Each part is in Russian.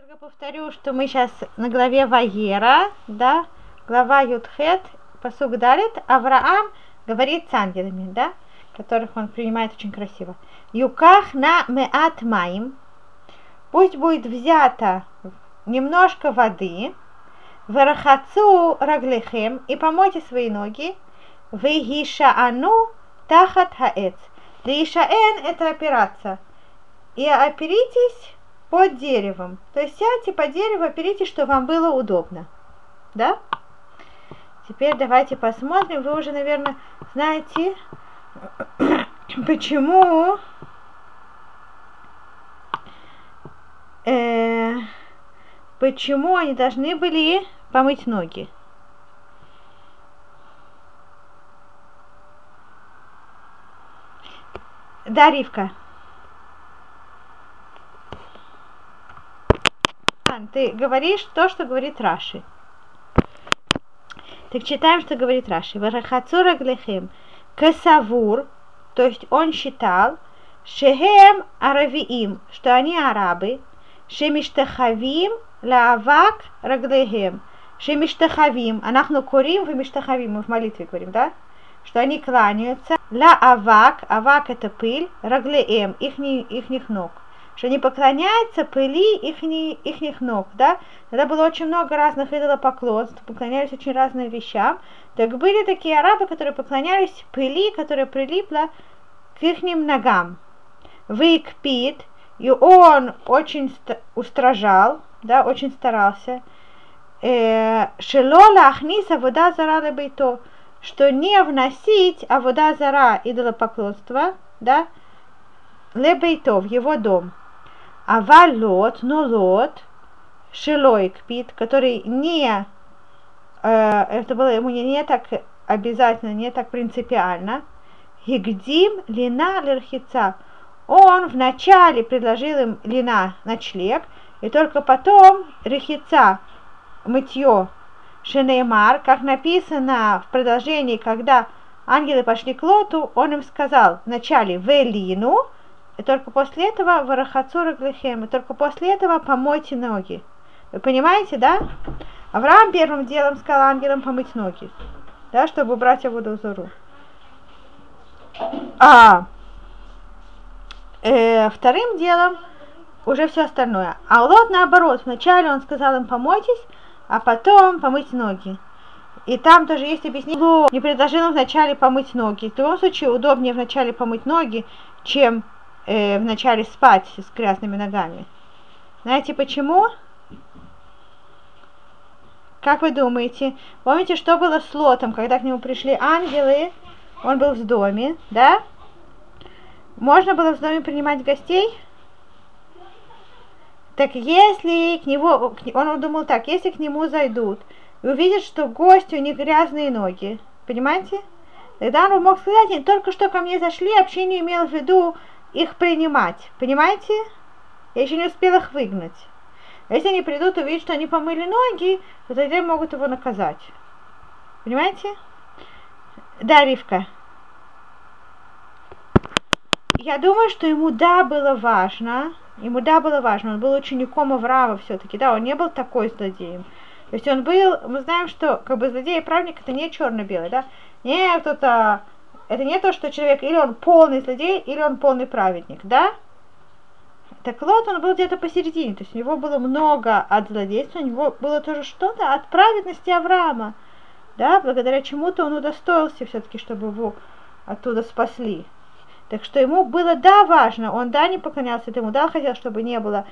Только повторю, что мы сейчас на главе Ваера, да, глава Юдхет, посуг Далит, Авраам говорит с ангелами, да, которых он принимает очень красиво. Юках на меат маим, пусть будет взято немножко воды, варахацу раглихем, и помойте свои ноги, вегишаану тахат хаэц. Лишаэн это опираться. И оперитесь под деревом. То есть сядьте под дерево, оперитесь, чтобы вам было удобно. Да? Теперь давайте посмотрим. Вы уже, наверное, знаете, почему э, почему они должны были помыть ноги. Да, Ривка. Ты говоришь то, что говорит Раши. Так читаем, что говорит Раши. Варахацура глехем. Касавур, то есть он считал, Шехем аравиим, что они арабы, Шемиштахавим лаавак раглехем. Шемиштахавим, анахну курим, вы миштахавим, мы в молитве говорим, да? Что они кланяются. Ла авак, это пыль, раглеем, их, их ног что они поклоняются пыли их, их ног, да, тогда было очень много разных идолопоклонств, поклонялись очень разным вещам, так были такие арабы, которые поклонялись пыли, которая прилипла к их ногам. Выкпит, и он очень устражал, да, очень старался, э, шелола ахниса вода зара лебейто, что не вносить а вода зара идолопоклонства, да, лебейто, в его дом. Ава лот, но лот, шилойк пит, который не, э, это было ему не, не так обязательно, не так принципиально, Гигдим лина лерхица. Он вначале предложил им лина ночлег, и только потом рехица, мытье, шенеймар, как написано в продолжении, когда ангелы пошли к Лоту, он им сказал вначале велину, и только после этого варахацура глихем, и только после этого помойте ноги. Вы понимаете, да? Авраам первым делом сказал ангелам помыть ноги, да, чтобы убрать его до узору. А э, вторым делом уже все остальное. А Лот наоборот, вначале он сказал им помойтесь, а потом помыть ноги. И там тоже есть объяснение, не предложил им вначале помыть ноги. В любом случае удобнее вначале помыть ноги, чем э, вначале спать с грязными ногами. Знаете почему? Как вы думаете? Помните, что было с Лотом, когда к нему пришли ангелы? Он был в доме, да? Можно было в доме принимать гостей? Так если к нему, он думал так, если к нему зайдут и увидят, что гости у них грязные ноги, понимаете? Тогда он мог сказать, только что ко мне зашли, вообще не имел в виду их принимать. Понимаете? Я еще не успела их выгнать. Если они придут и увидят, что они помыли ноги, то тогда могут его наказать. Понимаете? Да, Ривка. Я думаю, что ему да было важно, ему да было важно, он был учеником Авраама все-таки, да, он не был такой злодеем. То есть он был, мы знаем, что как бы злодей и праведник это не черно-белый, да, не кто-то это не то, что человек или он полный злодей, или он полный праведник, да? Так Лот, он был где-то посередине, то есть у него было много от злодейства, у него было тоже что-то от праведности Авраама, да, благодаря чему-то он удостоился все-таки, чтобы его оттуда спасли. Так что ему было, да, важно, он, да, не поклонялся этому, да, хотел, чтобы не было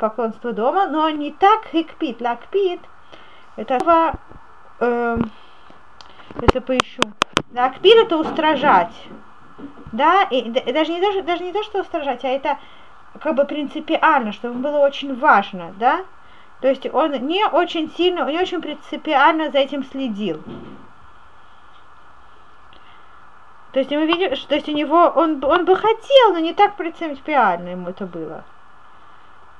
поклонства дома, но не так хикпит, лакпит, это, э, если поищу, Акпир это устражать. Да, и, и даже, не то, даже не то, что устражать, а это как бы принципиально, чтобы было очень важно, да. То есть он не очень сильно, не очень принципиально за этим следил. То есть мы видим, что то есть у него, он, он бы хотел, но не так принципиально ему это было.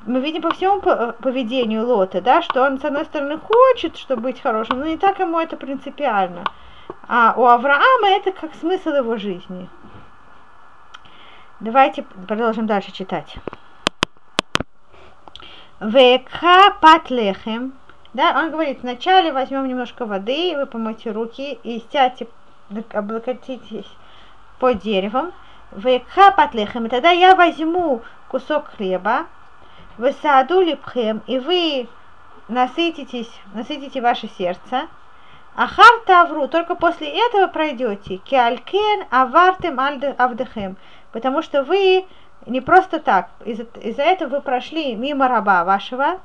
Мы видим по всему поведению Лота, да, что он, с одной стороны, хочет, чтобы быть хорошим, но не так ему это принципиально. А у Авраама это как смысл его жизни. Давайте продолжим дальше читать. Векха патлехем. Да, он говорит, вначале возьмем немножко воды, вы помойте руки и сядьте, облокотитесь под деревом. Векха патлехем. И тогда я возьму кусок хлеба, вы саду липхем, и вы насытитесь, насытите ваше сердце. Ахар тавру, только после этого пройдете. Киалькен авартем авдехем. Потому что вы не просто так, из-за из этого вы прошли мимо раба вашего.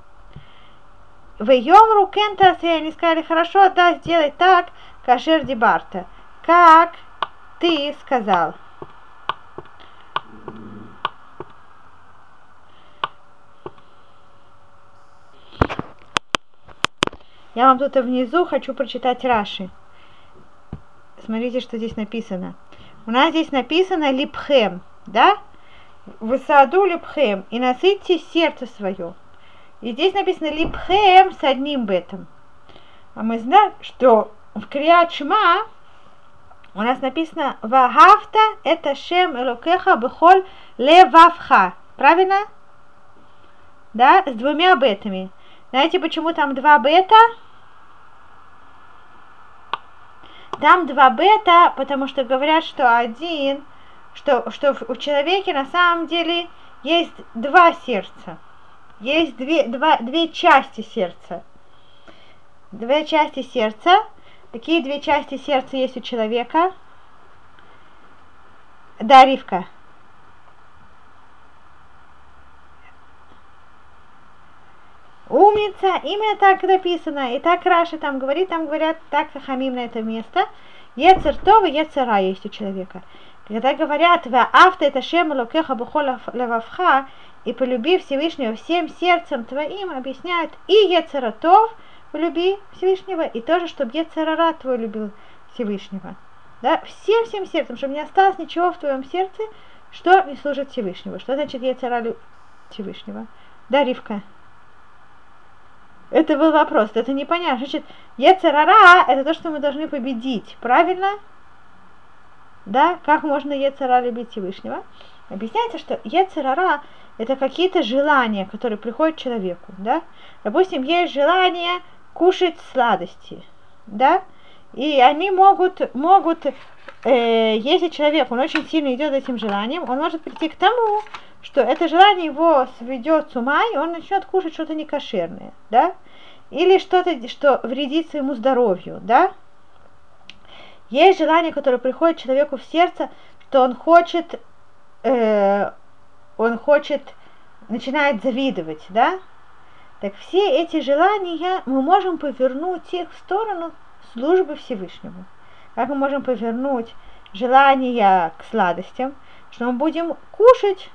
В Йомру Кентас, и они сказали, хорошо, да, сделай так, кашер дебарта, как ты сказал. Я вам тут внизу хочу прочитать Раши. Смотрите, что здесь написано. У нас здесь написано липхем, да? Высаду липхем и насытьте сердце свое. И здесь написано липхем с одним бетом. А мы знаем, что в Криачма у нас написано Вагафта это Шем Элокеха Бехоль Левавха. Правильно? Да, с двумя бетами. Знаете, почему там два бета? Там два бета, потому что говорят, что один, что, что у человека на самом деле есть два сердца. Есть две, два, две части сердца. Две части сердца. Какие две части сердца есть у человека? Да, Ривка. Умница, именно так написано. И так Раши там говорит, там говорят, так Хахамим на это место. Ецертов и Ецера есть у человека. Когда говорят, в авто это шем локеха бухола левавха, и полюби Всевышнего всем сердцем твоим, объясняют и Ецератов, полюби Всевышнего, и тоже, чтобы Ецерара твой любил Всевышнего. Да, всем всем сердцем, чтобы не осталось ничего в твоем сердце, что не служит Всевышнего. Что значит Ецера Всевышнего? Да, Ривка. Это был вопрос, это непонятно. Значит, Ецерара – это то, что мы должны победить, правильно? Да, как можно Ецера любить Всевышнего? Объясняется, что Ецерара – это какие-то желания, которые приходят человеку, да? Допустим, есть желание кушать сладости, да? И они могут, могут э, если человек, он очень сильно идет этим желанием, он может прийти к тому, что это желание его сведет с ума, и он начнет кушать что-то некошерное, да? Или что-то, что вредит своему здоровью, да? Есть желание, которое приходит человеку в сердце, что он хочет, э, он хочет, начинает завидовать, да? Так все эти желания мы можем повернуть их в сторону службы Всевышнему. Как мы можем повернуть желания к сладостям, что мы будем кушать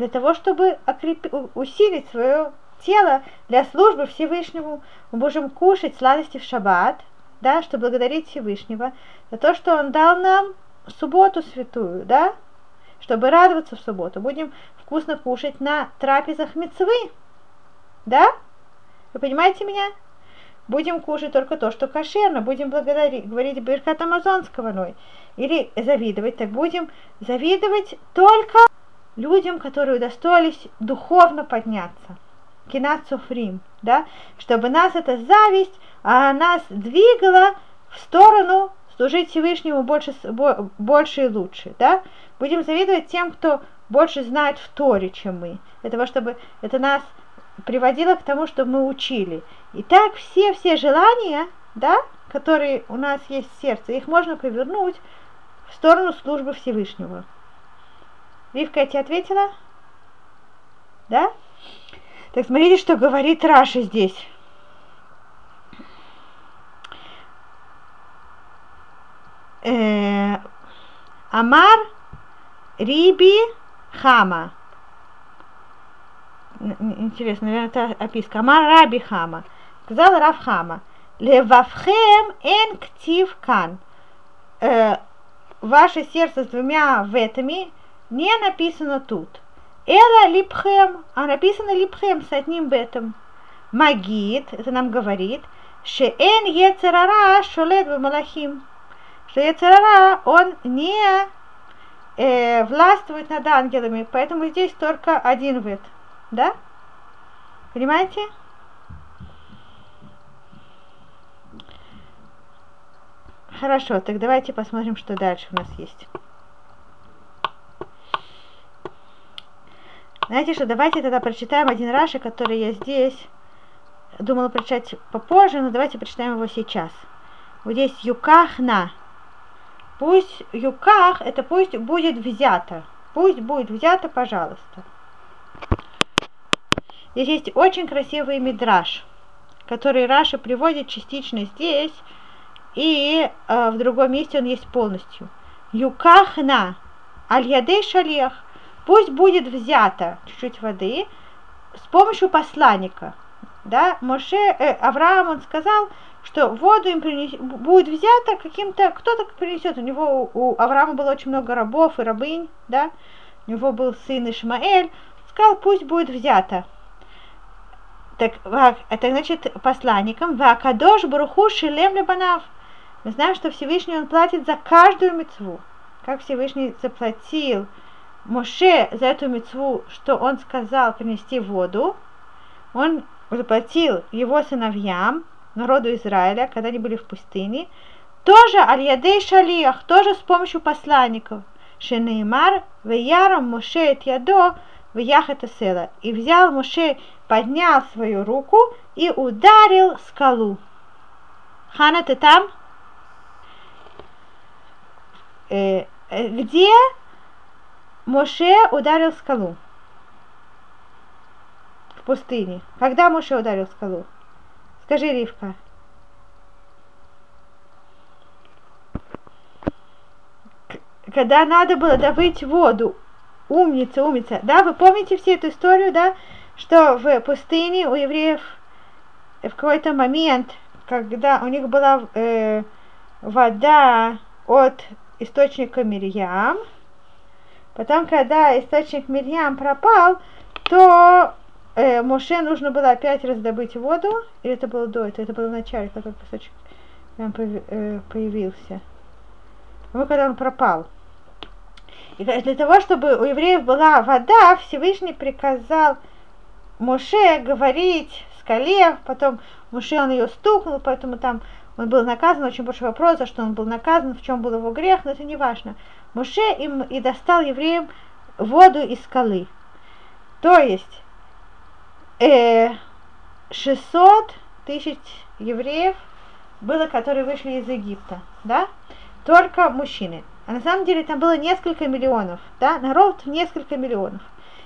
для того, чтобы окрепи, усилить свое тело для службы Всевышнему. Мы будем кушать сладости в шаббат, да, чтобы благодарить Всевышнего за то, что Он дал нам субботу святую, да, чтобы радоваться в субботу. Будем вкусно кушать на трапезах мецвы, да? Вы понимаете меня? Будем кушать только то, что кошерно, будем благодарить, говорить Биркат Амазонского, ну, или завидовать, так будем завидовать только людям, которые удостоились духовно подняться. Кинат Суфрим, да, чтобы нас эта зависть, а нас двигала в сторону служить Всевышнему больше, больше и лучше, да. Будем завидовать тем, кто больше знает в Торе, чем мы, для того, чтобы это нас приводило к тому, чтобы мы учили. И так все-все желания, да, которые у нас есть в сердце, их можно повернуть в сторону службы Всевышнего. Ривка, я тебе ответила? Да? Так смотрите, что говорит Раша здесь. Э, Амар Риби Хама. Интересно, наверное, это описка. Амар Раби Хама. Сказал Рав Хама. Левавхем эн кан. Э, ваше сердце с двумя ветами не написано тут. Эла липхем, а написано липхем с одним бетом. Магид, это нам говорит, шеэн ецерара шолет малахим. Что ецерара, он не э, властвует над ангелами, поэтому здесь только один вет. Да? Понимаете? Хорошо, так давайте посмотрим, что дальше у нас есть. Знаете что, давайте тогда прочитаем один Раши, который я здесь думала прочитать попозже, но давайте прочитаем его сейчас. Вот здесь юкахна. Пусть юках, это пусть будет взято. Пусть будет взято, пожалуйста. Здесь есть очень красивый мидраж, который Раша приводит частично здесь, и э, в другом месте он есть полностью. Юкахна, аль-ядей шалех, пусть будет взято чуть-чуть воды с помощью посланника. Да, Моше, э, Авраам, он сказал, что воду им принес, будет взято каким-то, кто-то принесет. У него, у Авраама было очень много рабов и рабынь, да, у него был сын Ишмаэль, сказал, пусть будет взято. Так, это значит посланникам, Вакадош Баруху Шилем Лебанав. Мы знаем, что Всевышний он платит за каждую мецву. Как Всевышний заплатил Моше за эту мецву, что он сказал принести воду, он заплатил его сыновьям, народу Израиля, когда они были в пустыне, тоже аль-ядей шалиях, тоже с помощью посланников. Шенеймар, веярам Моше et ядо, вяхата села. И взял Моше, поднял свою руку и ударил скалу. Хана, ты там? Э, э, где Моше ударил скалу? В пустыне. Когда Моше ударил скалу? Скажи, Ривка. Когда надо было добыть воду. Умница, умница. Да, вы помните всю эту историю, да? Что в пустыне у евреев в какой-то момент, когда у них была э, вода от источника Мирьям. Потом, когда источник Мирьям пропал, то э, Моше нужно было опять раздобыть воду, или это было до этого, это было в начале, когда источник э, появился. Ну, когда он пропал. И для того, чтобы у евреев была вода, Всевышний приказал Моше говорить скале, потом Моше он ее стукнул, поэтому там он был наказан, очень большой вопрос, за что он был наказан, в чем был его грех, но это не важно. Муше им и достал евреям воду из скалы. То есть э, 600 тысяч евреев было, которые вышли из Египта, да, только мужчины. А на самом деле там было несколько миллионов, да, народ несколько миллионов.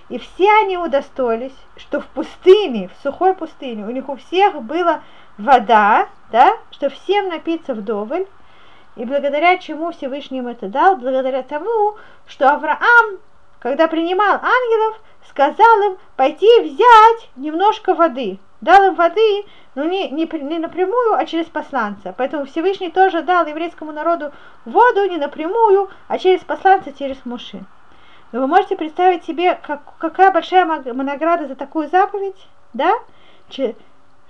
И все они удостоились, что в пустыне, в сухой пустыне, у них у всех была вода, да, что всем напиться вдоволь, и благодаря чему Всевышний им это дал, благодаря тому, что Авраам, когда принимал ангелов, сказал им пойти взять немножко воды. Дал им воды, но не, не, не напрямую, а через посланца. Поэтому Всевышний тоже дал еврейскому народу воду не напрямую, а через посланца, через Муши. Но вы можете представить себе, как, какая большая награда за такую заповедь, да?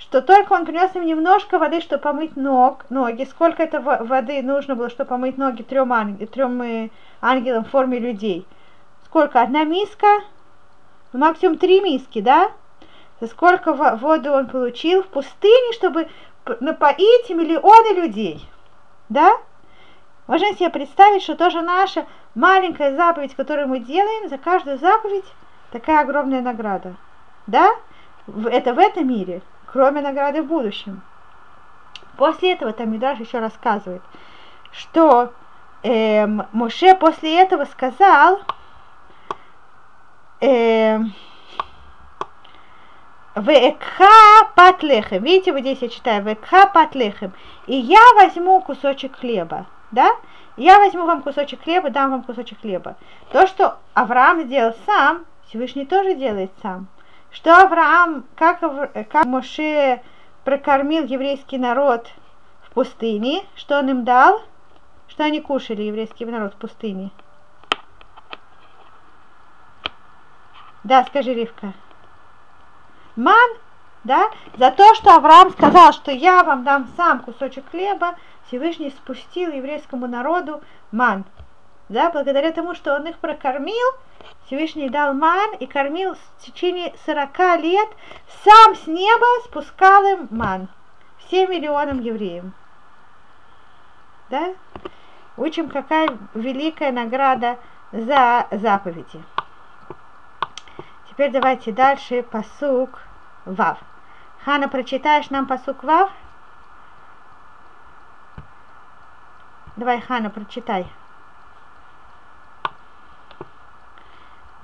Что только он принес им немножко воды, чтобы помыть ног, ноги. Сколько это воды нужно было, чтобы помыть ноги трем, ангел, трем э, ангелам в форме людей? Сколько? Одна миска? Ну, максимум три миски, да? Сколько воды он получил в пустыне, чтобы напоить миллионы людей? Да? Можно себе представить, что тоже наша маленькая заповедь, которую мы делаем, за каждую заповедь такая огромная награда. Да? Это в этом мире, кроме награды в будущем. После этого там Мидраш еще рассказывает, что эм, Моше после этого сказал, эм, Векха патлехем. Видите, вот здесь я читаю Векха патлехем. И я возьму кусочек хлеба да, я возьму вам кусочек хлеба, дам вам кусочек хлеба. То, что Авраам сделал сам, Всевышний тоже делает сам. Что Авраам, как, как Моше прокормил еврейский народ в пустыне, что он им дал, что они кушали, еврейский народ в пустыне. Да, скажи, Ривка. Ман, да, за то, что Авраам сказал, что я вам дам сам кусочек хлеба, Всевышний спустил еврейскому народу ман. Да, благодаря тому, что он их прокормил, Всевышний дал ман и кормил в течение 40 лет, сам с неба спускал им ман. Всем миллионам евреям. Да? Учим, какая великая награда за заповеди. Теперь давайте дальше посук Вав. Хана, прочитаешь нам посук Вав? Давай, Хана, прочитай.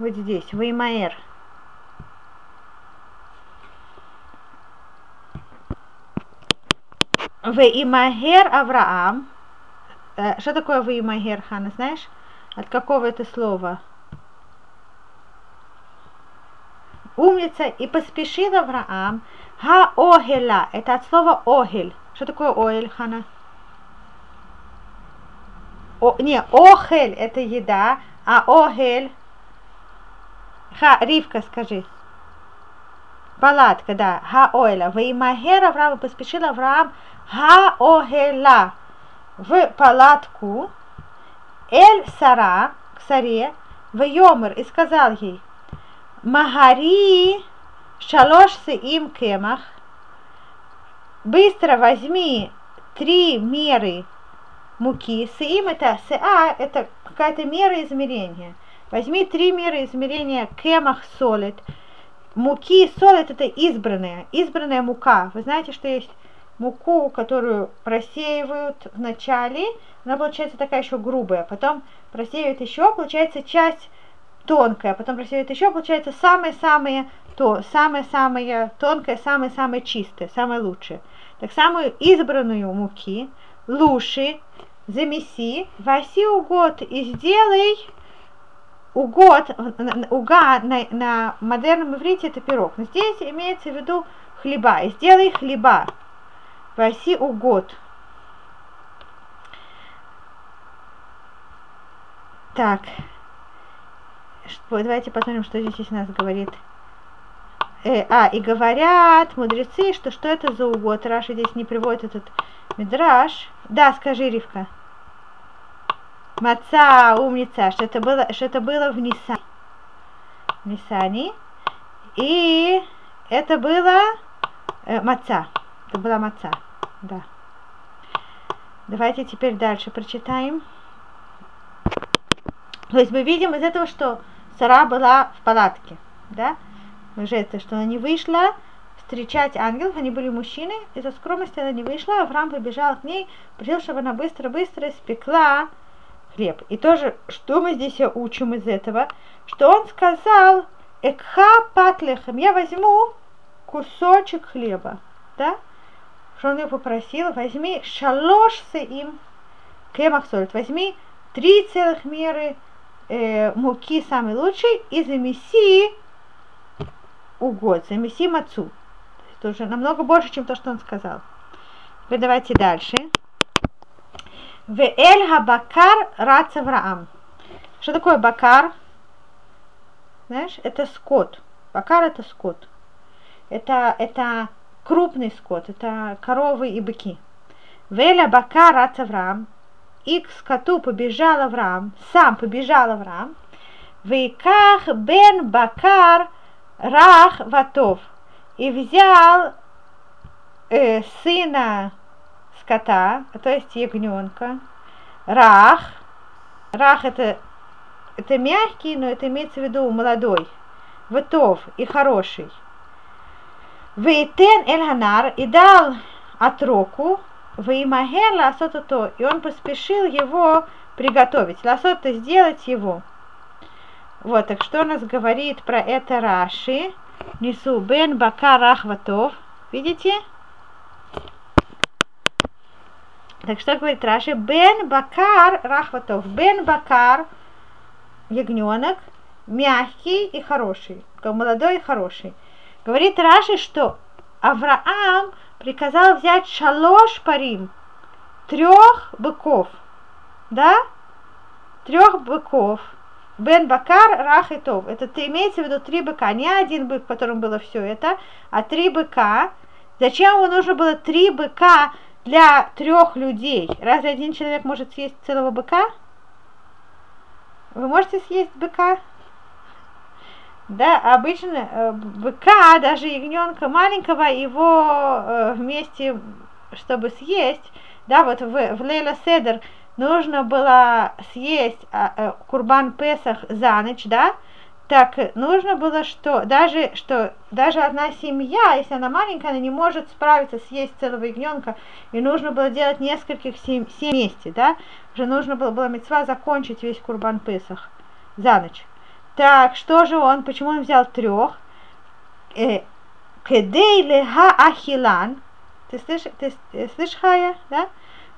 Вот здесь, Веймаэр. Веймагер Авраам. Э, что такое Веймагер, Хана, знаешь? От какого это слова? Умница и поспешил Авраам. Ха-огеля. Это от слова огель. Что такое огель, Хана? О, не, охель это еда, а огель Ха, Ривка, скажи. Палатка, да. Ха-ойла. Ваимагер Авраам, поспешил Авраам ха-огела в палатку Эль Сара, к Саре, в Йомер, и сказал ей, Магари шалош им кемах, быстро возьми три меры муки. Сеим это сеа, это какая-то мера измерения. Возьми три меры измерения кемах солид. Муки солид это избранная, избранная мука. Вы знаете, что есть муку, которую просеивают в начале, она получается такая еще грубая, потом просеивают еще, получается часть тонкая, потом просеивают еще, получается самое-самое то, самое-самое тонкое, самое-самое чистое, самое лучшее. Так самую избранную муки, лучше замеси, воси угод и сделай угод, уга на, на модерном иврите это пирог. Но здесь имеется в виду хлеба. И сделай хлеба. Воси угод. Так. Давайте посмотрим, что здесь у нас говорит. Э, а, и говорят мудрецы, что что это за угод. Раша здесь не приводит этот мидраж. Да, скажи, Ривка. Маца, умница, что это было, что это было в Ниса. Нисани. И это было э, маца. Это была маца. Да. Давайте теперь дальше прочитаем. То есть мы видим из этого, что Сара была в палатке. Да? Уже это, что она не вышла встречать ангелов, они были мужчины, из-за скромности она не вышла, Авраам побежал к ней, просил, чтобы она быстро-быстро спекла хлеб. И тоже, что мы здесь учим из этого? Что он сказал, экха патлехем, я возьму кусочек хлеба, да? Что он ее попросил, возьми шалош им кемах солит, возьми три целых меры э, муки самый лучший и замеси угод, замеси мацу. Это уже намного больше, чем то, что он сказал. Теперь давайте дальше. Веэль Хабакар Рац Авраам. Что такое бакар? Знаешь, это скот. Бакар это скот. Это, это крупный скот, это коровы и быки. Веля Бакар Рац Авраам. И к скоту побежал Авраам, сам побежал Авраам. Вейках бен Бакар Рах Ватов. И взял э, сына скота, то есть ягненка, рах. Рах это, это мягкий, но это имеется в виду молодой. Ватов и хороший. Вейтен эль и дал отроку, Веймагер ласот то, и он поспешил его приготовить. Ласот это сделать его. Вот, так что у нас говорит про это Раши? Несу бен бакар ахватов. Видите? Так что говорит Раши? Бен Бакар Рахватов. Бен Бакар, ягненок, мягкий и хороший. Молодой и хороший. Говорит Раши, что Авраам приказал взять шалош парим, трех быков. Да? Трех быков. Бен Бакар, Рах и Тов. Это имеется в виду три быка. Не один бык, в котором было все это, а три быка. Зачем ему нужно было три быка для трех людей, разве один человек может съесть целого быка? Вы можете съесть быка? да, обычно э, быка, даже ягненка маленького, его э, вместе, чтобы съесть, да, вот в, в Лейла Седер нужно было съесть э, э, Курбан Песах за ночь, да, так нужно было, что даже, что даже одна семья, если она маленькая, она не может справиться съесть целого ягненка, и нужно было делать нескольких семь, семь вместе, да, уже нужно было, было мецва закончить весь Курбан Песах за ночь. Так, что же он, почему он взял трех? Э, кедей леха ахилан, ты слышишь, ты слышишь, Хая, да?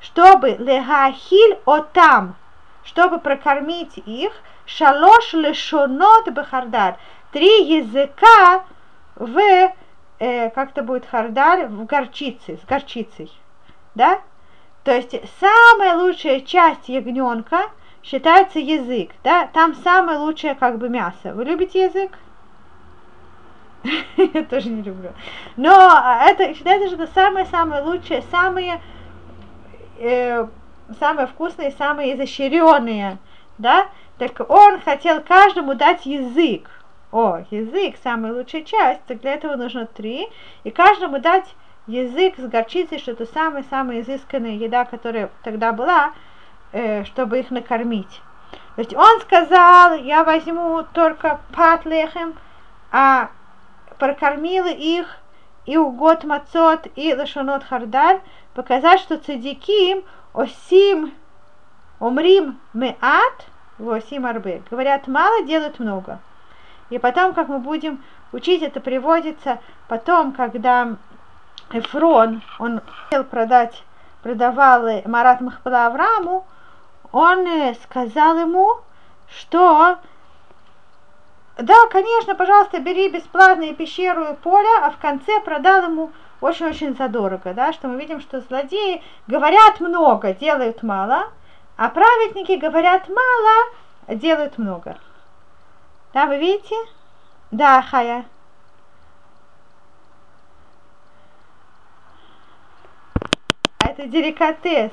Чтобы леха ахиль отам, чтобы прокормить их, шалош лешонот бахардар. Три языка в, э, как это будет хардар, в горчице, с горчицей. Да? То есть самая лучшая часть ягненка считается язык. Да? Там самое лучшее как бы мясо. Вы любите язык? Я тоже не люблю. Но это считается, что это самое-самое лучшее, самые, э, самые вкусные, самые изощренные, да? Так он хотел каждому дать язык. О, язык самая лучшая часть, так для этого нужно три. И каждому дать язык с горчицей, что это самая-самая изысканная еда, которая тогда была, э, чтобы их накормить. То есть он сказал, я возьму только патлехем, а прокормил их и угод мацот, и лошонот хардаль, показать, что цадиким осим умрим меат, Восим арбе. Говорят мало, делают много. И потом, как мы будем учить, это приводится потом, когда Эфрон, он хотел продать, продавал Марат Махпала Аврааму, он э, сказал ему, что да, конечно, пожалуйста, бери бесплатные пещеру и поле, а в конце продал ему очень-очень задорого, да, что мы видим, что злодеи говорят много, делают мало – а праведники говорят мало, а делают много. Да, вы видите? Да, Хая. Это деликатес.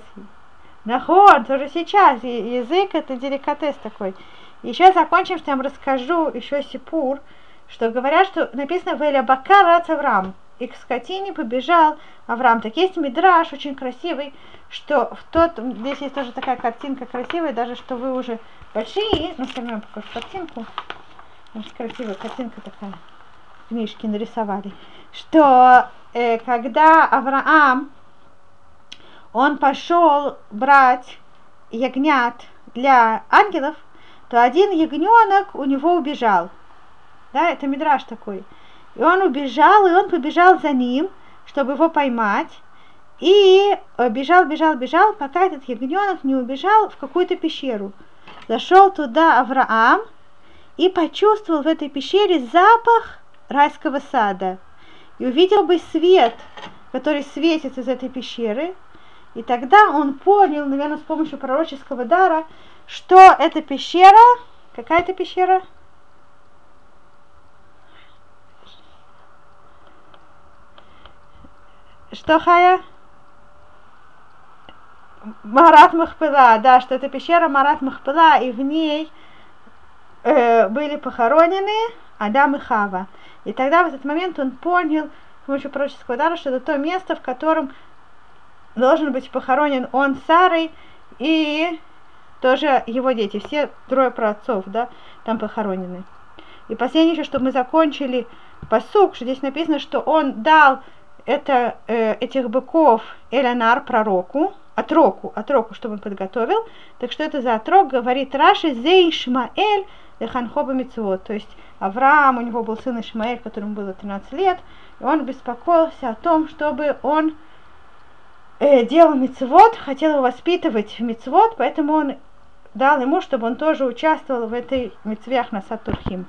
Нахон, тоже сейчас. Язык это деликатес такой. Еще закончим, что я вам расскажу еще Сипур, что говорят, что написано в Эля Бакара Авраам и к скотине побежал Авраам. Так есть мидраж очень красивый, что в тот, здесь есть тоже такая картинка красивая, даже что вы уже большие, но все равно я покажу картинку, очень красивая картинка такая, книжки нарисовали, что э, когда Авраам, он пошел брать ягнят для ангелов, то один ягненок у него убежал. Да, это мидраж такой. И он убежал, и он побежал за ним, чтобы его поймать. И э, бежал, бежал, бежал, пока этот ягненок не убежал в какую-то пещеру. Зашел туда Авраам и почувствовал в этой пещере запах райского сада. И увидел бы свет, который светит из этой пещеры. И тогда он понял, наверное, с помощью пророческого дара, что эта пещера, какая это пещера? Что, Хая? Марат Махпыла, да, что это пещера Марат Махпыла, и в ней э, были похоронены Адам и Хава. И тогда в этот момент он понял с помощью пророческого дара, что это то место, в котором должен быть похоронен он с Сарой и тоже его дети, все трое праотцов, да, там похоронены. И последнее еще, чтобы мы закончили посук, что здесь написано, что он дал это, э, этих быков Элянар пророку, отроку, отроку, чтобы он подготовил. Так что это за отрок, говорит Раши, Зе Ишмаэль Леханхоба Мицвод. То есть Авраам, у него был сын Ишмаэль, которому было 13 лет, и он беспокоился о том, чтобы он э, делал мицвод, хотел его воспитывать в мицвод, поэтому он дал ему, чтобы он тоже участвовал в этой мицвях на Сатурхим.